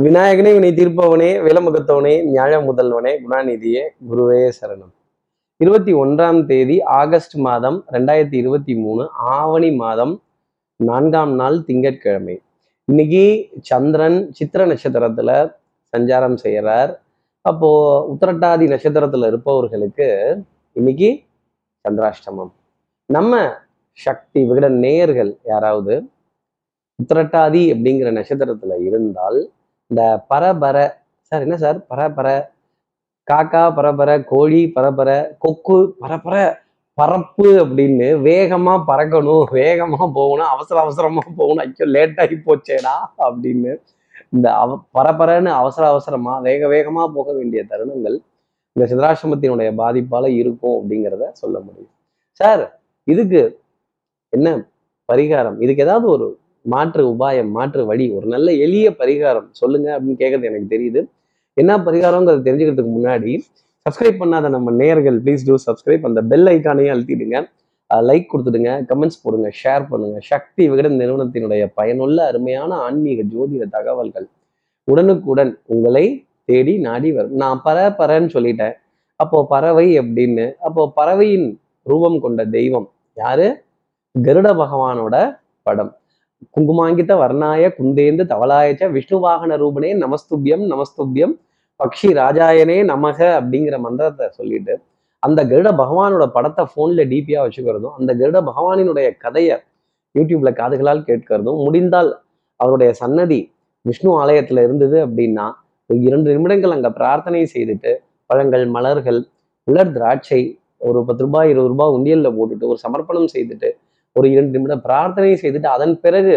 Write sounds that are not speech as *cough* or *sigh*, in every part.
விநாயகனே வினை தீர்ப்பவனே விலமுகத்தவனே ஞாழ முதல்வனே குணாநிதியே குருவே சரணம். இருபத்தி ஒன்றாம் தேதி ஆகஸ்ட் மாதம் ரெண்டாயிரத்தி இருபத்தி மூணு ஆவணி மாதம் நான்காம் நாள் திங்கட்கிழமை. இன்னைக்கு சந்திரன் சித்திர நட்சத்திரத்துல சஞ்சாரம் செய்யறார். அப்போ உத்திரட்டாதி நட்சத்திரத்துல இருப்பவர்களுக்கு இன்னைக்கு சந்திராஷ்டமம். நம்ம சக்தி விகட நேயர்கள் யாராவது உத்திரட்டாதி அப்படிங்கிற நட்சத்திரத்துல இருந்தால் இந்த பரபர சார் என்ன சார்? பரபர காக்கா பரபர கோழி பரபர கொக்கு பரபர பறப்பு அப்படின்னு வேகமா பறக்கணும் வேகமா போகணும் அவசர அவசரமா போகணும். ஐயோ லேட் ஆகி போச்சேடா அப்படின்னு இந்த அவ பரபரன்னு அவசர அவசரமா வேக வேகமா போக வேண்டிய தருணங்கள் இந்த சிதராசிரமத்தினுடைய பாதிப்பால இருக்கும் அப்படிங்கிறத சொல்ல முடியும். சார் இதுக்கு என்ன பரிகாரம்? இதுக்கு ஏதாவது ஒரு மாற்று உபாயம் மாற்று வழி ஒரு நல்ல எளிய பரிகாரம். சொல்லுங்க அப்படின்னு கேட்கறது எனக்கு தெரியுது. என்ன பரிகாரங்கிறது தெரிஞ்சுக்கிறதுக்கு முன்னாடி சப்ஸ்கிரைப் பண்ணாத நம்ம நேயர்கள் ப்ளீஸ் டூ சப்ஸ்கிரைப் அந்த பெல் ஐக்கானையும் அழுத்திடுங்க. லைக் கொடுத்துடுங்க. கமெண்ட்ஸ் போடுங்க. ஷேர் பண்ணுங்க. சக்தி விகடன் நிறுவனத்தினுடைய பயனுள்ள அருமையான ஆன்மீக ஜோதிட தகவல்கள் உடனுக்குடன் உங்களை தேடி நாடி வரும். நான் பற பறன்னு சொல்லிட்டேன். அப்போ பறவை அப்படின்னு அப்போ பறவையின் ரூபம் கொண்ட தெய்வம் யாரு? கருட பகவானோட படம். குங்குமாங்கித வர்ணாய குந்தேந்து தவளாயச்ச விஷ்ணு வாகன ரூபனே நமஸ்துபியம் நமஸ்துபியம். பக்ஷி ராஜாயனே நமக அப்படிங்கிற மந்திரத்தை சொல்லிட்டு அந்த கருட பகவானோட படத்தை ஃபோன்ல டிபியாக வச்சுக்கிறதும் அந்த கருட பகவானினுடைய கதையை யூடியூப்ல காதுகளால் கேட்கிறதும் முடிந்தால் அவருடைய சன்னதி விஷ்ணு ஆலயத்துல இருந்தது அப்படின்னா இரண்டு நிமிடங்கள் அங்க பிரார்த்தனை செய்துட்டு பழங்கள் மலர்கள் உலர் திராட்சை ஒரு பத்து ரூபாய் இருபது ரூபாய் உண்டியல்ல போட்டுட்டு ஒரு சமர்ப்பணம் செய்துட்டு ஒரு இரண்டு நிமிடம் பிரார்த்தனை செய்துட்டு அதன் பிறகு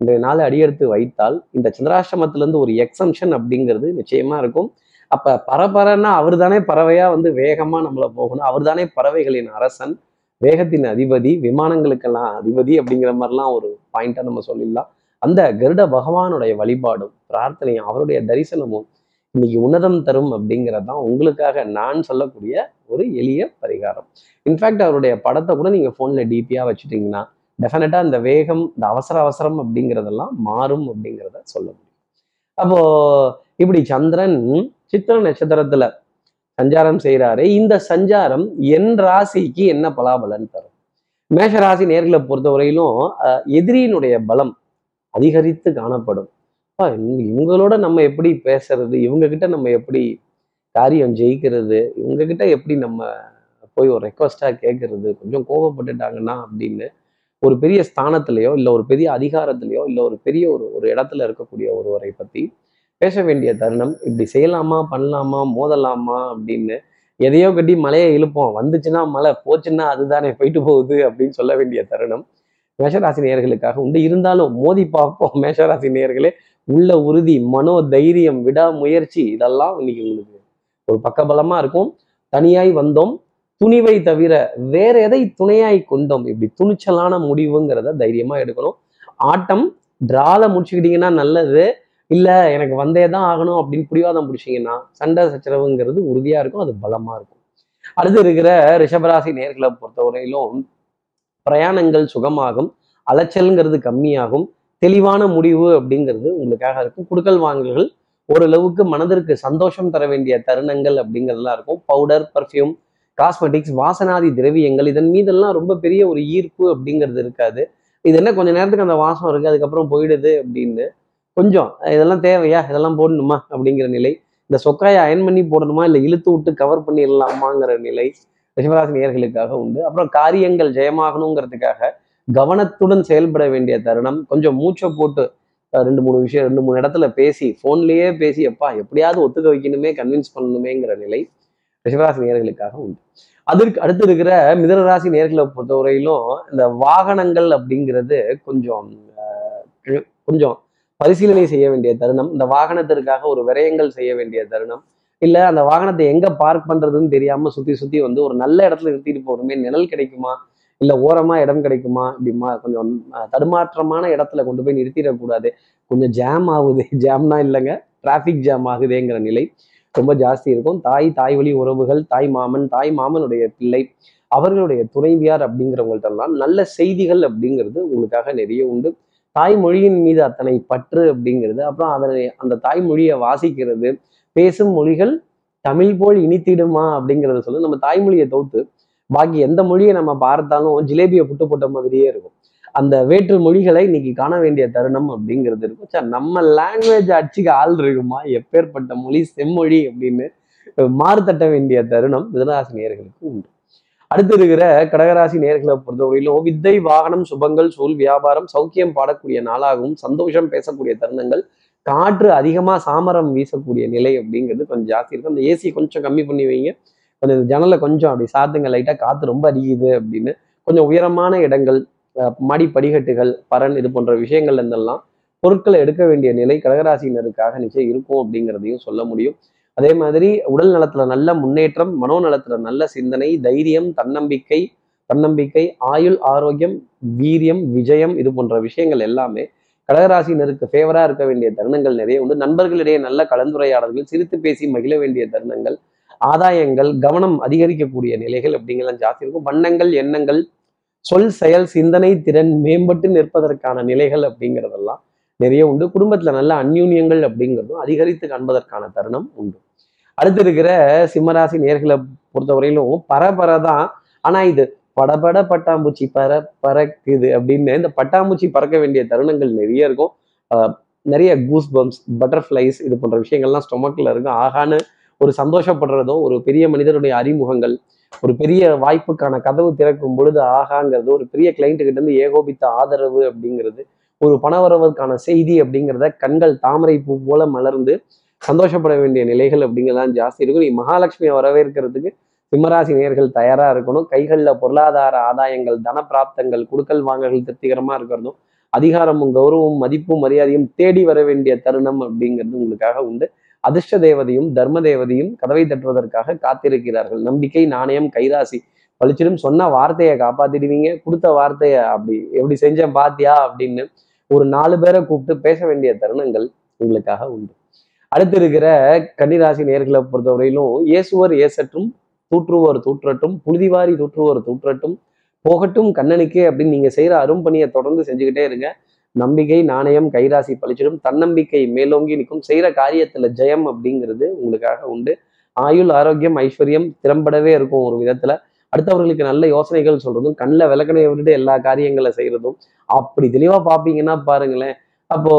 இன்றைய நாள் அடியெடுத்து வைத்தால் இந்த சந்திராஷ்டமத்திலேருந்து ஒரு எக்ஸம்ஷன் அப்படிங்கிறது நிச்சயமா இருக்கும். அப்ப பரபரன்னா அவர் தானே பறவையா வந்து வேகமா நம்மள போகணும். அவர் தானே பறவைகளின் அரசன் வேகத்தின் அதிபதி விமானங்களுக்கெல்லாம் அதிபதி அப்படிங்கிற மாதிரிலாம் ஒரு பாயிண்ட்டாக நம்ம சொல்லிடலாம். அந்த கருட பகவானுடைய வழிபாடும் பிரார்த்தனையும் அவருடைய தரிசனமும் இன்னைக்கு உன்னதம் தரும் அப்படிங்கிறது தான் உங்களுக்காக நான் சொல்லக்கூடிய ஒரு எளிய பரிகாரம். இன்ஃபேக்ட் அவருடைய படத்தை கூட நீங்க போன்ல டிபியாக வச்சுட்டீங்கன்னா டெஃபினட்டாக இந்த வேகம் இந்த அவசர அவசரம் அப்படிங்கிறதெல்லாம் மாறும் அப்படிங்கிறத சொல்ல முடியும். அப்போ இப்படி சந்திரன் சித்திர நட்சத்திரத்துல சஞ்சாரம் செய்கிறாரு இந்த சஞ்சாரம் என் ராசிக்கு என்ன பலாபலன் தரும்? மேஷ ராசி நேர்களை பொறுத்தவரையிலும் எதிரியினுடைய பலம் அதிகரித்து காணப்படும். அப்பா, இவங்களோட நம்ம எப்படி பேசுறது இவங்க கிட்ட நம்ம எப்படி காரியம் ஜெயிக்கிறது இவங்க கிட்ட எப்படி நம்ம போய் ஒரு ரெக்வஸ்டா கேட்கறது கொஞ்சம் கோவப்பட்டுட்டாங்கன்னா அப்படின்னு ஒரு பெரிய ஸ்தானத்திலேயோ இல்லை ஒரு பெரிய அதிகாரத்திலேயோ இல்லை ஒரு பெரிய ஒரு ஒரு இடத்துல இருக்கக்கூடிய ஒருவரை பத்தி பேச வேண்டிய தருணம் இப்படி செய்யலாமா பண்ணலாமா மோதலாமா அப்படின்னு எதையோ கட்டி மலையை இழுப்போம். வந்துச்சுன்னா மழை போச்சுன்னா அதுதானே போயிட்டு போகுது அப்படின்னு சொல்ல வேண்டிய தருணம். மேஷராசி நேர்களுக்காக உண்டு. இருந்தாலும் மோதி பார்ப்போம். மேஷராசி நேர்களே உள்ள உறுதி மனோ தைரியம் விடாமுயற்சி இதெல்லாம் இன்னைக்கு உங்களுக்கு ஒரு பக்கபலமா இருக்கும். தனியாய் வந்தோம். துணிவை தவிர வேற எதை துணையாய் கொண்டோம்? இப்படி துணிச்சலான முடிவுங்கிறத தைரியமா எடுக்கணும். ஆட்டம் டிரால முடிச்சுக்கிட்டீங்கன்னா நல்லது. இல்ல எனக்கு வந்தே தான் ஆகணும் அப்படின்னு பிடிவாதம் பிடிச்சிங்கன்னா சண்டை சச்சரவுங்கிறது உறுதியா இருக்கும். அது பலமா இருக்கும். அடுத்து இருக்கிற ரிஷபராசி நேர்களை பொறுத்தவரையிலும் பிரயாணங்கள் சுகமாகும். அலைச்சல்ங்கிறது கம்மியாகும். தெளிவான முடிவு அப்படிங்கிறது உங்களுக்காக இருக்கும். குடுக்கல் வாங்கல்கள் ஓரளவுக்கு மனதிற்கு சந்தோஷம் தர வேண்டிய தருணங்கள் அப்படிங்கிறதுலாம் இருக்கும். பவுடர் பர்ஃப்யூம் காஸ்மெட்டிக்ஸ் வாசனாதி திரவியங்கள் இதன் மீதெல்லாம் ரொம்ப பெரிய ஒரு ஈர்ப்பு அப்படிங்கிறது இருக்காது. இது என்ன கொஞ்ச நேரத்துக்கு அந்த வாசம் இருக்குது அதுக்கப்புறம் போயிடுது அப்படின்னு கொஞ்சம் இதெல்லாம் தேவையா? இதெல்லாம் போடணுமா? அப்படிங்கிற நிலை. இந்த சொக்காயை அயன் பண்ணி போடணுமா? இல்லை இழுத்து விட்டு கவர் பண்ணிடலாமாங்கிற நிலை ரிஷபராசி நேர்களுக்காக உண்டு. அப்புறம் காரியங்கள் ஜெயமாகணுங்கிறதுக்காக கவனத்துடன் செயல்பட வேண்டிய தருணம். கொஞ்சம் மூச்சை போட்டு ரெண்டு மூணு விஷயம் ரெண்டு மூணு இடத்துல பேசி ஃபோன்லேயே பேசி எப்பா எப்படியாவது ஒத்துக்க வைக்கணுமே கன்வின்ஸ் பண்ணணுமேங்கிற நிலை ரிஷபராசி நேர்களுக்காக உண்டு. அதற்கு அடுத்து இருக்கிற மிதனராசி நேர்களை பொறுத்தவரையிலும் இந்த வாகனங்கள் அப்படிங்கிறது கொஞ்சம் அஹ், கொஞ்சம் பரிசீலனை செய்ய வேண்டிய தருணம். இந்த வாகனத்திற்காக ஒரு விரயங்கள் செய்ய வேண்டிய தருணம். இல்ல அந்த வாகனத்தை எங்க பார்க் பண்றதுன்னு தெரியாம சுத்தி சுத்தி வந்து ஒரு நல்ல இடத்துல நிறுத்திட்டு போகணுமே நிழல் கிடைக்குமா? இல்ல ஓரமா இடம் கிடைக்குமா இப்படிமா கொஞ்சம் தடுமாற்றமான இடத்துல கொண்டு போய் நிறுத்திடக்கூடாது. கொஞ்சம் ஜாம் ஆகுது. *laughs* ஜாம்னா இல்லைங்க. டிராஃபிக் ஜாம் ஆகுதேங்கிற நிலை. ரொம்ப ஜாஸ்தி இருக்கும். தாய் தாய் வழி உறவுகள் தாய் மாமன் தாய் மாமனுடைய பிள்ளை அவர்களுடைய துணைவியார் அப்படிங்கிறவங்கள்ட்ட எல்லாம் நல்ல செய்திகள் அப்படிங்கிறது உங்களுக்காக நிறைய உண்டு. தாய்மொழியின் மீது அத்தனை பற்று அப்படிங்கிறது அப்புறம் அதனை அந்த தாய்மொழியை வாசிக்கிறது பேசும் மொழிகள் தமிழ் போல் இனித்திடுமா அப்படிங்கிறத சொல்லி நம்ம தாய்மொழியை தவிர்த்து பாக்கி எந்த மொழியை நம்ம பார்த்தாலும் ஜிலேபியை புட்டு போட்ட மாதிரியே இருக்கும். அந்த வேற்று மொழிகளை இன்னைக்கு காண வேண்டிய தருணம் அப்படிங்கிறது இருக்கும். சார் நம்ம லாங்குவேஜ் அடிச்சுக்க ஆள் இருக்குமா? எப்பேற்பட்ட மொழி செம்மொழி அப்படின்னு மாறுதட்ட வேண்டிய தருணம் மிதனராசி நேர்களுக்கு உண்டு. அடுத்து இருக்கிற கடகராசி நேர்களை பொறுத்தவரையிலும் வித்தை வாகனம் சுபங்கள் சூழ் வியாபாரம் சௌக்கியம் பாடக்கூடிய நாளாகவும் சந்தோஷம் பேசக்கூடிய தருணங்கள் காற்று அதிகமா சாமரம் வீசக்கூடிய நிலை அப்படிங்கிறது கொஞ்சம் ஜாஸ்தி இருக்கும். அந்த ஏசி கொஞ்சம் கம்மி பண்ணி வைங்க. கொஞ்சம் ஜன்னலை கொஞ்சம் அப்படி சாத்துங்க லைட்டாக காற்று ரொம்ப அடிக்குது அப்படின்னு கொஞ்சம் உயரமான இடங்கள் மடி படிக்கட்டுகள் பரன் இது போன்ற விஷயங்கள்ல இருந்தெல்லாம் பொருட்களை எடுக்க வேண்டிய நிலை கடகராசினருக்காக நிச்சயம் இருக்கும் அப்படிங்கிறதையும் சொல்ல முடியும். அதே மாதிரி உடல் நலத்துல நல்ல முன்னேற்றம் மனோநலத்துல நல்ல சிந்தனை தைரியம் தன்னம்பிக்கை தன்னம்பிக்கை ஆயுள் ஆரோக்கியம் வீரியம் விஜயம் இது போன்ற விஷயங்கள் எல்லாமே கடகராசினருக்கு ஃபேவரா இருக்க வேண்டிய தருணங்கள் நிறைய உண்டு. நண்பர்களிடையே நல்ல கலந்துரையாடல்கள் சிரித்து பேசி மகிழ வேண்டிய தருணங்கள் ஆதாயங்கள் கவனம் அதிகரிக்கக்கூடிய நிலைகள் அப்படிங்கெல்லாம் ஜாஸ்தி இருக்கும். வண்ணங்கள் எண்ணங்கள் சொல் செயல் சிந்தனை திறன் மேம்பட்டு நிற்பதற்கான நிலைகள் அப்படிங்கிறதெல்லாம் நிறைய உண்டு. குடும்பத்துல நல்ல அந்யூன்யங்கள் அப்படிங்கிறதும் அதிகரித்து காண்பதற்கான தருணம் உண்டு. அடுத்து இருக்கிற சிம்மராசி நேர்களை பொறுத்தவரையிலும் பரபர தான் ஆனா இது படபட பட்டாம்பூச்சி பற பறக்குது அப்படின்னு இந்த பட்டாம்பூச்சி பறக்க வேண்டிய தருணங்கள் நிறைய இருக்கும். நிறைய கூஸ் பம்ப்ஸ் பட்டர்ஃப்ளைஸ் இது போன்ற விஷயங்கள்லாம் ஸ்டொமக்ல இருக்கும். ஆகான்னு ஒரு சந்தோஷப்படுறதும் ஒரு பெரிய மனிதனுடைய அறிமுகங்கள் ஒரு பெரிய வாய்ப்புக்கான கதவு திறக்கும் பொழுது ஆகாங்கிறது ஒரு பெரிய கிளைண்ட்டு கிட்ட இருந்து ஏகோபித்த ஆதரவு அப்படிங்கிறது ஒரு பணவரவுக்கான செய்தி அப்படிங்கிறத கண்கள் தாமரை பூ போல மலர்ந்து சந்தோஷப்பட வேண்டிய நிலைகள் அப்படிங்கிறதான் ஜாஸ்தி இருக்கும். நீ மகாலட்சுமியை வரவேற்கிறதுக்கு சிம்மராசி நேர்கள் தயாரா இருக்கணும். கைகளில் பொருளாதார ஆதாயங்கள் தன பிராப்தங்கள் குடுக்கல் வாங்கல்கள் திருப்திகரமா இருக்கிறதும் அதிகாரமும் கௌரவமும் மதிப்பும் மரியாதையும் தேடி வர வேண்டிய தருணம் அப்படிங்கிறது உங்களுக்காக உண்டு. அதிர்ஷ்ட தேவதையும் தர்ம தேவதையும் கதவை தட்டுவதற்காக காத்திருக்கிறார்கள். நம்பிக்கை நாணயம் கைராசி. பழிச்சிடும் சொன்ன வார்த்தையை காப்பாத்திடுவீங்க கொடுத்த வார்த்தையை அப்படி எப்படி செஞ்சேன் பாத்தியா? அப்படின்னு ஒரு நாலு பேரை கூப்பிட்டு பேச வேண்டிய தருணங்கள் உங்களுக்காக உண்டு. அடுத்து இருக்கிற கன்னிராசி நேர்களை பொறுத்தவரையிலும் இயேசுவர் ஏசற்றும் தூற்றுவோர் தூற்றட்டும் புழுதிவாரி தூற்றுவோர் தூற்றட்டும் போகட்டும் கண்ணனுக்கே அப்படின்னு நீங்க செய்யற அரும்பணியை தொடர்ந்து செஞ்சுக்கிட்டே இருங்க. நம்பிக்கை நாணயம் கைராசி பழிச்சிடும் தன்னம்பிக்கை மேலோங்கி நிற்கும் செய்கிற காரியத்துல ஜெயம் அப்படிங்கிறது உங்களுக்காக உண்டு. ஆயுள் ஆரோக்கியம் ஐஸ்வர்யம் திறம்படவே இருக்கும் ஒரு விதத்தில். அடுத்தவர்களுக்கு நல்ல யோசனைகள் சொல்றதும் கண்ணில் விளக்கணையை விட்டுட்டு எல்லா காரியங்களை செய்யறதும் அப்படி தெளிவாக பார்ப்பீங்கன்னா பாருங்களேன் அப்போ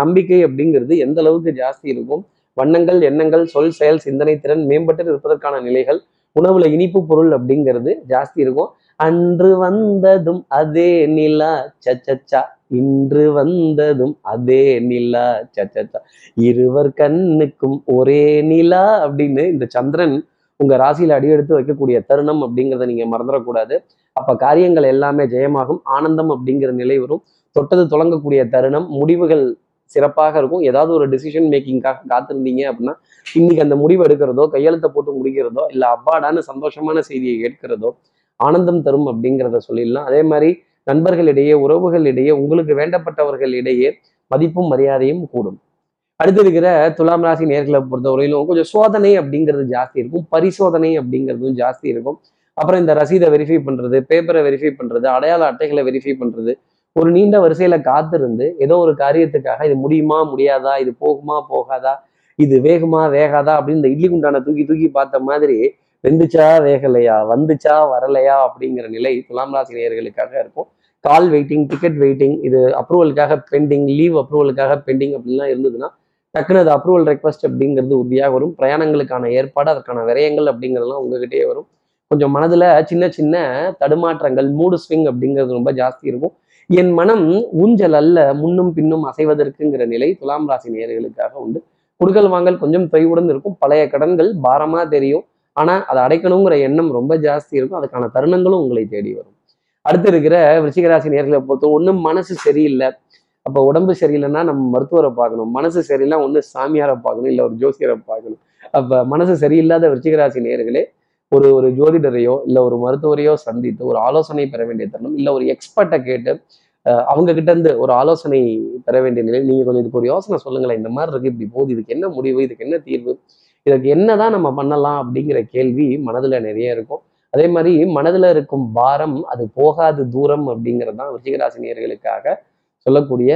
நம்பிக்கை அப்படிங்கிறது எந்த அளவுக்கு ஜாஸ்தி இருக்கும்? வண்ணங்கள் எண்ணங்கள் சொல் செயல் சிந்தனை திறன் மேம்பட்டு இருப்பதற்கான நிலைகள் உணவுல இனிப்பு பொருள் அப்படிங்கிறது ஜாஸ்தி இருக்கும். அன்று வந்ததும் அதே நிலா சச்சச்சா இன்று வந்ததும் அதே நிலா சச்சச்சா இருவர் கண்ணுக்கும் ஒரே நிலா அப்படின்னு இந்த சந்திரன் உங்க ராசியில அடியெடுத்து வைக்கக்கூடிய தருணம் அப்படிங்கிறத நீங்க மறந்துடக்கூடாது. அப்ப காரியங்கள் எல்லாமே ஜெயமாகும் ஆனந்தம் அப்படிங்கிற நிலை வரும். தொட்டது தொடங்கக்கூடிய தருணம் முடிவுகள் சிறப்பாக இருக்கும். ஏதாவது ஒரு டிசிஷன் மேக்கிங்காக காத்திருந்தீங்க அப்படின்னா இன்னைக்கு அந்த முடிவு எடுக்கிறதோ கையெழுத்தை போட்டு முடிக்கிறதோ இல்லை அப்பாடான்னு சந்தோஷமான செய்தியை கேட்கிறதோ ஆனந்தம் தரும் அப்படிங்கிறத சொல்லிடலாம். அதே மாதிரி நண்பர்களிடையே உறவுகளிடையே உங்களுக்கு வேண்டப்பட்டவர்களிடையே மதிப்பும் மரியாதையும் கூடும். அடுத்து இருக்கிற துலாம் ராசி நேர்களை பொறுத்தவரையிலும் கொஞ்சம் சோதனை அப்படிங்கிறது ஜாஸ்தி இருக்கும். பரிசோதனை அப்படிங்கிறதும் ஜாஸ்தி இருக்கும். அப்புறம் இந்த ரசீதை வெரிஃபை பண்றது பேப்பரை வெரிஃபை பண்றது அடையாள அட்டைகளை வெரிஃபை பண்றது ஒரு நீண்ட வரிசையில காத்திருந்து ஏதோ ஒரு காரியத்துக்காக இது முடியுமா முடியாதா இது போகுமா போகாதா இது வேகுமா வேகாதா அப்படின்னு இந்த இட்லி குண்டான தூக்கி தூக்கி பார்த்த மாதிரி வெந்துச்சா வேகலையா? வந்துச்சா வரலையா? அப்படிங்கிற நிலை துலாம் ராசி நேயர்களுக்காக இருக்கும். கால் வெயிட்டிங் டிக்கெட் வெயிட்டிங் இது அப்ரூவலுக்காக பெண்டிங் லீவ் அப்ரூவலுக்காக பெண்டிங் அப்படிலாம் இருந்ததுன்னா டக்குனு அது அப்ரூவல் ரெக்வஸ்ட் அப்படிங்கிறது உறுதியாக வரும். பிரயாணங்களுக்கான ஏற்பாடு அதற்கான விரயங்கள் அப்படிங்கிறதுலாம் உங்ககிட்டயே வரும். கொஞ்சம் மனதில் சின்ன சின்ன தடுமாற்றங்கள் மூடு ஸ்விங் அப்படிங்கிறது ரொம்ப ஜாஸ்தி இருக்கும். என் மனம் ஊஞ்சல் அல்ல முன்னும் பின்னும் அசைவதற்குங்கிற நிலை துலாம் ராசி நேர்களுக்காக உண்டு. குடுக்கல் வாங்கல் கொஞ்சம் தொய்வுடன் இருக்கும். பழைய கடன்கள் பாரமாக தெரியும். ஆனா அதை அடைக்கணுங்கிற எண்ணம் ரொம்ப ஜாஸ்தி இருக்கும். அதுக்கான தருணங்களும் உங்களை தேடி வரும். அடுத்து இருக்கிற விருச்சிகராசி நேர்களை பொறுத்த ஒன்றும் மனசு சரியில்லை. அப்போ உடம்பு சரியில்லைன்னா நம்ம மருத்துவரை பார்க்கணும். மனசு சரியில்லை ஒன்று சாமியாரை பார்க்கணும். இல்லை ஒரு ஜோசியரை பார்க்கணும். அப்போ மனசு சரியில்லாத விருச்சிகராசி நேர்களே ஒரு ஒரு ஜோதிடரையோ இல்லை ஒரு மருத்துவரையோ சந்தித்து ஒரு ஆலோசனை பெற வேண்டிய தருணம் இல்லை ஒரு எக்ஸ்பர்ட்டை கேட்டு அஹ் அவங்க கிட்ட இருந்து ஒரு ஆலோசனை பெற வேண்டிய நிலை நீங்க கொஞ்சம் இதுக்கு ஒரு யோசனை சொல்லுங்களேன். இந்த மாதிரி இருக்கு இப்படி போகுது இதுக்கு என்ன முடிவு இதுக்கு என்ன தீர்வு? இதுக்கு என்னதான் நம்ம பண்ணலாம் அப்படிங்கிற கேள்வி மனதுல நிறைய இருக்கும். அதே மாதிரி மனதுல இருக்கும் பாரம் அது போகாது தூரம் அப்படிங்கிறது தான் விருச்சிகராசி சொல்லக்கூடிய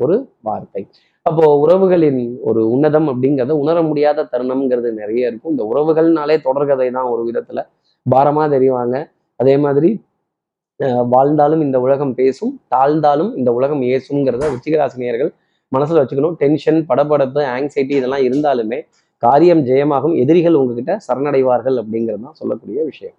ஒரு வார்த்தை. அப்போ உறவுகளின் ஒரு உன்னதம் அப்படிங்கிறத உணர முடியாத தருணம்ங்கிறது நிறைய இருக்கும். இந்த உறவுகள்னாலே தொடர்கதை தான் ஒரு விதத்துல. பாரமா தெரிவாங்க. அதே மாதிரி வாழ்ந்தாலும் இந்த உலகம் பேசும் தாழ்ந்தாலும் இந்த உலகம் ஏசுங்கிறத ருச்சிகராசினியர்கள் மனசுல வச்சுக்கணும். டென்ஷன் படபடப்பு ஆங்ஸைட்டி இதெல்லாம் இருந்தாலுமே காரியம் ஜெயமாகும் எதிரிகள் உங்ககிட்ட சரணடைவார்கள் அப்படிங்கிறது தான் சொல்லக்கூடிய விஷயம்.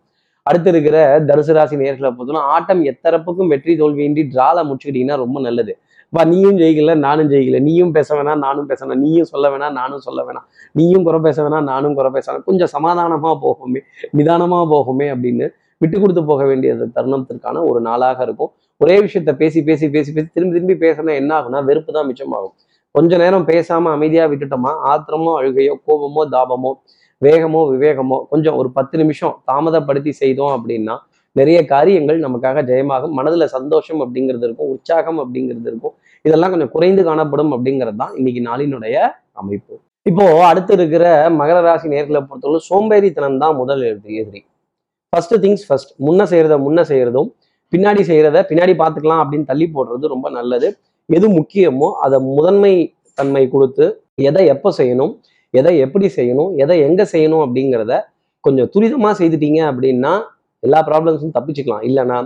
அடுத்து இருக்கிற தனுசு ராசி நேர்களை பொறுத்தவரை ஆட்டம் எத்தரப்புக்கும் வெற்றி தோல்வியின்றி டிரால முடிச்சுக்கிட்டீங்கன்னா ரொம்ப நல்லது. வா நீயும் ஜெயிக்கல நானும் ஜெயிக்கல. நீயும் பேச வேணாம் நானும் பேச வேணாம். நீயும் சொல்ல வேணாம் நானும் சொல்ல வேணாம். நீயும் குறை பேச வேணாம் நானும் குறை பேச வேணாம். கொஞ்சம் சமாதானமா போகுமே நிதானமா போகுமே அப்படின்னு விட்டு கொடுத்து போக வேண்டிய தருணத்திற்கான ஒரு நாளாக இருக்கும். ஒரே விஷயத்த பேசி பேசி பேசி பேசி திரும்பி திரும்பி பேசினா என்ன ஆகும்னா வெறுப்பு தான் மிச்சமாகும். கொஞ்ச நேரம் பேசாம அமைதியா விட்டுட்டோமா? ஆத்திரமோ அழுகையோ கோபமோ தாபமோ வேகமோ விவேகமோ கொஞ்சம் ஒரு பத்து நிமிஷம் தாமதப்படுத்தி செய்தோம் அப்படின்னா நிறைய காரியங்கள் நமக்காக ஜெயமாகும். மனதுல சந்தோஷம் அப்படிங்கிறது இருக்கும் உற்சாகம் அப்படிங்கிறது இருக்கும். இதெல்லாம் கொஞ்சம் குறைந்து காணப்படும் அப்படிங்கிறது தான் இன்னைக்கு நாளினுடைய அமைப்பு. இப்போ அடுத்து இருக்கிற மகர ராசி நேர்களை பொறுத்தவரை சோம்பேறித்தனம் தான் முதல் எதிரி ஃபர்ஸ்ட் திங்ஸ் ஃபர்ஸ்ட் முன்ன செய்யறத முன்ன செய்யறதும் பின்னாடி செய்யறத பின்னாடி பார்த்துக்கலாம் அப்படின்னு தள்ளி போடுறது ரொம்ப நல்லது. எது முக்கியமோ அதை முதன்மை தன்மை கொடுத்து எதை எப்போ செய்யணும் எதை எப்படி செய்யணும் எதை எங்கே செய்யணும் அப்படிங்கிறத கொஞ்சம் துரிதமாக செய்துட்டீங்க அப்படின்னா எல்லா ப்ராப்ளம்ஸும் தப்பிச்சுக்கலாம். இல்லைன்னா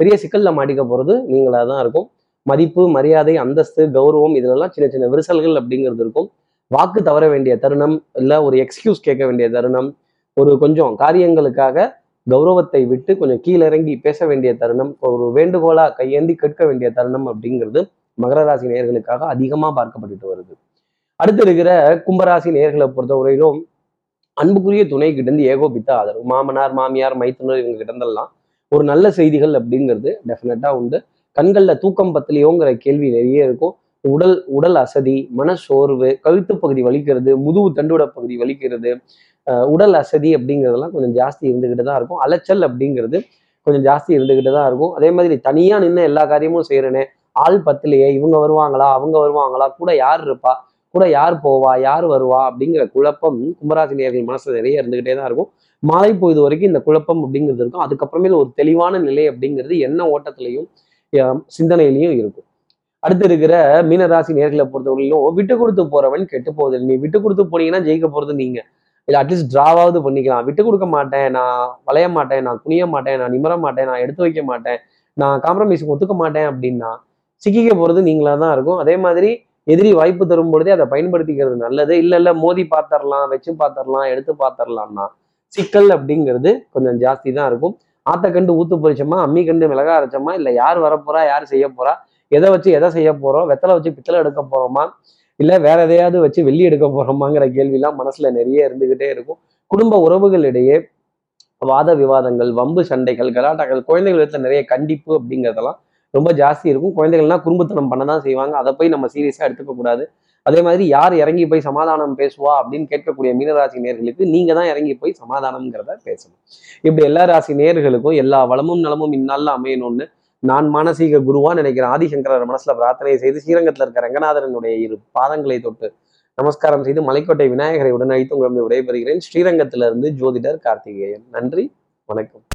பெரிய சிக்கலில் மாட்டிக்க போகிறது நீங்களாக தான் இருக்கும். மதிப்பு மரியாதை அந்தஸ்து கௌரவம் இதுலெல்லாம் சின்ன சின்ன விரிசல்கள் அப்படிங்கிறது இருக்கும். வாக்கு தவற வேண்டிய தருணம் இல்லை ஒரு எக்ஸ்கியூஸ் கேட்க வேண்டிய தருணம் ஒரு கொஞ்சம் காரியங்களுக்காக கௌரவத்தை விட்டு கொஞ்சம் கீழிறங்கி பேச வேண்டிய தருணம் ஒரு வேண்டுகோளாக கையேந்தி கேட்க வேண்டிய தருணம் அப்படிங்கிறது மகர ராசி நேயர்களுக்காக அதிகமா பார்க்கப்பட்டுட்டு வருது. அடுத்து இருக்கிற கும்பராசி நேயர்களை பொறுத்தவரையிலும் அன்புக்குரிய துணை கிட்ட இருந்து ஏகோபித்த ஆதரவு. மாமனார் மாமியார் மைத்துனர் இவங்க கிட்டந்தெல்லாம் ஒரு நல்ல செய்திகள் அப்படிங்கிறது டெஃபினட்டாக உண்டு. கண்களில் தூக்கம் பத்தலையோங்கிற கேள்வி நிறைய இருக்கும். உடல் உடல் அசதி மன சோர்வு கழுத்து பகுதி வலிக்கிறது முதுகு தண்டுவட பகுதி வலிக்கிறது உடல் அசதி அப்படிங்கிறதெல்லாம் கொஞ்சம் ஜாஸ்தி இருந்துகிட்டு தான் இருக்கும். அலைச்சல் அப்படிங்கிறது கொஞ்சம் ஜாஸ்தி இருந்துகிட்டு தான் இருக்கும். அதே மாதிரி தனியா நின்று எல்லா காரியமும் செய்யறேனே ஆள் பத்துலையே இவங்க வருவாங்களா அவங்க வருவாங்களா கூட யார் இருப்பா கூட யார் போவா யார் வருவா அப்படிங்கிற குழப்பம் கும்பராசி நேயர்கள் மனசுல நிறைய இருந்துகிட்டே தான் இருக்கும். மாலை பொழுது வரைக்கும் இந்த குழப்பம் அப்படிங்கிறது இருக்கும். அதுக்கப்புறமேல ஒரு தெளிவான நிலை அப்படிங்கிறது என்ன ஓட்டத்திலையும் சிந்தனையிலையும் இருக்கும். அடுத்து இருக்கிற மீனராசி நேர்களை பொறுத்தவரையிலும் விட்டு கொடுத்து போறவன் கெட்டு போகுது நீ விட்டு கொடுத்து போனீங்கன்னா ஜெயிக்க போறது நீங்க. இல்லை அட்லீஸ்ட் டிராவாவது பண்ணிக்கலாம். விட்டு கொடுக்க மாட்டேன் நான் வளைய மாட்டேன் நான் குனிய மாட்டேன் நான் நிமிர மாட்டேன் நான் எடுத்து வைக்க மாட்டேன் நான் காம்ப்ரமைஸுக்கு ஒத்துக்க மாட்டேன் அப்படின்னா சிக்கிக்க போகிறது நீங்களாக தான் இருக்கும். அதே மாதிரி எதிரி வாய்ப்பு தரும் பொழுதே அதை பயன்படுத்திக்கிறது நல்லது. இல்லை இல்லை மோதி பார்த்தரலாம் வச்சு பார்த்தரலாம் எடுத்து பாத்திரலாம்னா சிக்கல் அப்படிங்கிறது கொஞ்சம் ஜாஸ்தி தான் இருக்கும். ஆத்த கண்டு ஊத்து பொரிச்சோமா அம்மி கண்டு மிளகா அரைச்சோமா இல்லை யார் வரப்போறா யார் செய்ய போறா எதை வச்சு எதை செய்ய போறோம் வெத்தலை வச்சு பித்தளை எடுக்க போறோமா இல்லை வேற எதையாவது வச்சு வெள்ளி எடுக்க போறோமாங்கிற கேள்விலாம் மனசுல நிறைய இருந்துகிட்டே இருக்கும். குடும்ப உறவுகளிடையே வாத விவாதங்கள் வம்பு சண்டைகள் கலாட்டாக்கள் குழந்தைகள் இடத்துல நிறைய கண்டிப்பு அப்படிங்கிறதெல்லாம் ரொம்ப ஜாஸ்தி இருக்கும். குழந்தைகள்லாம் குறும்புத்தனம் பண்ண தான் செய்வாங்க. அதை போய் நம்ம சீரியஸா எடுத்துக்க கூடாது. அதே மாதிரி யார் இறங்கி போய் சமாதானம் பேசுவா அப்படின்னு கேட்கக்கூடிய மீனராசி நேர்களுக்கு நீங்க தான் இறங்கி போய் சமாதானம்ங்கிறத பேசணும். இப்படி எல்லா ராசி நேர்களுக்கும் எல்லா வளமும் நலமும் இந்நாளில் அமையணும்னு நான் மானசீக குருவா நினைக்கிறேன். ஆதிசங்கரர் மனசுல பிரார்த்தனை செய்து ஸ்ரீரங்கத்தில் இருக்கிற ரங்கநாதரனுடைய இரு பாதங்களை தொட்டு நமஸ்காரம் செய்து மலைக்கோட்டை விநாயகரை உடன் உங்களிடம் விடைபெறுகிறேன். ஸ்ரீரங்கத்திலிருந்து ஜோதிடர் கார்த்திகேயன். நன்றி. வணக்கம்.